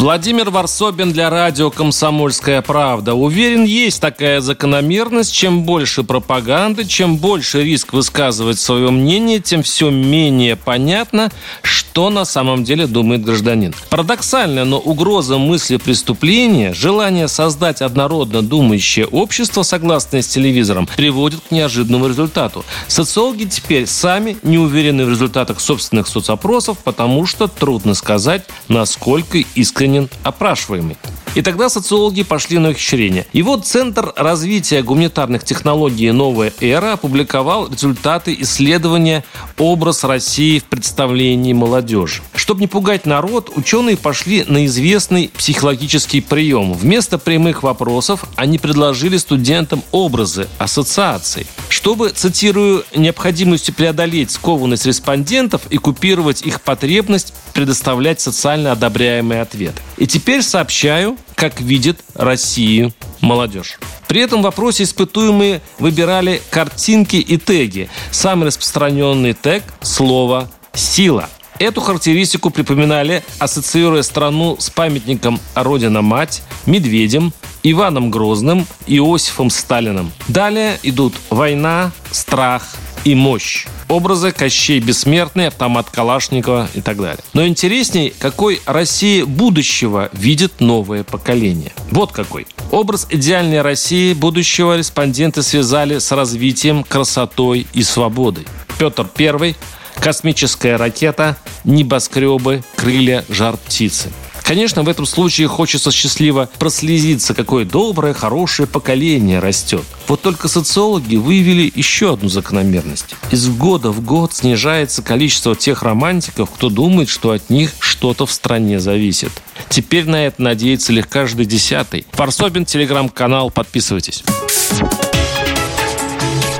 Владимир Варсобин для радио «Комсомольская правда». Уверен, есть такая закономерность. Чем больше пропаганды, чем больше риск высказывать свое мнение, тем все менее понятно, что на самом деле думает гражданин. Парадоксально, но угроза мысли преступления, желание создать однородно думающее общество, согласное с телевизором, приводит к неожиданному результату. Социологи теперь сами не уверены в результатах собственных соцопросов, потому что трудно сказать, насколько искренен опрашиваемый. И тогда социологи пошли на ухищрение. И вот Центр развития гуманитарных технологий «Новая эра» опубликовал результаты исследования «Образ России в представлении молодежи». Чтобы не пугать народ, ученые пошли на известный психологический прием. Вместо прямых вопросов они предложили студентам образы, ассоциации. Чтобы, цитирую, необходимостью преодолеть скованность респондентов и купировать их потребность предоставлять социально одобряемые ответы. И теперь сообщаю, как видит Россию молодежь. При этом в вопросе испытуемые выбирали картинки и теги. Самый распространенный тег – слово «сила». Эту характеристику припоминали, ассоциируя страну с памятником «Родина-мать», «Медведем», Иваном Грозным, Иосифом Сталиным. Далее идут война, страх и мощь образы Кощей Бессмертный, автомат Калашникова и так далее. Но интересней, какой России будущего видит новое поколение. Вот какой. Образ идеальной России будущего респонденты связали с развитием, красотой и свободой. Петр I, космическая ракета, небоскребы, крылья, жар птицы. Конечно, в этом случае хочется счастливо прослезиться, какое доброе, хорошее поколение растет. Вот только социологи выявили еще одну закономерность. Из года в год снижается количество тех романтиков, кто думает, что от них что-то в стране зависит. Теперь на это надеется лишь каждый десятый. Фарсобин, телеграм-канал, подписывайтесь.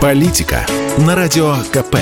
Политика на радио КП.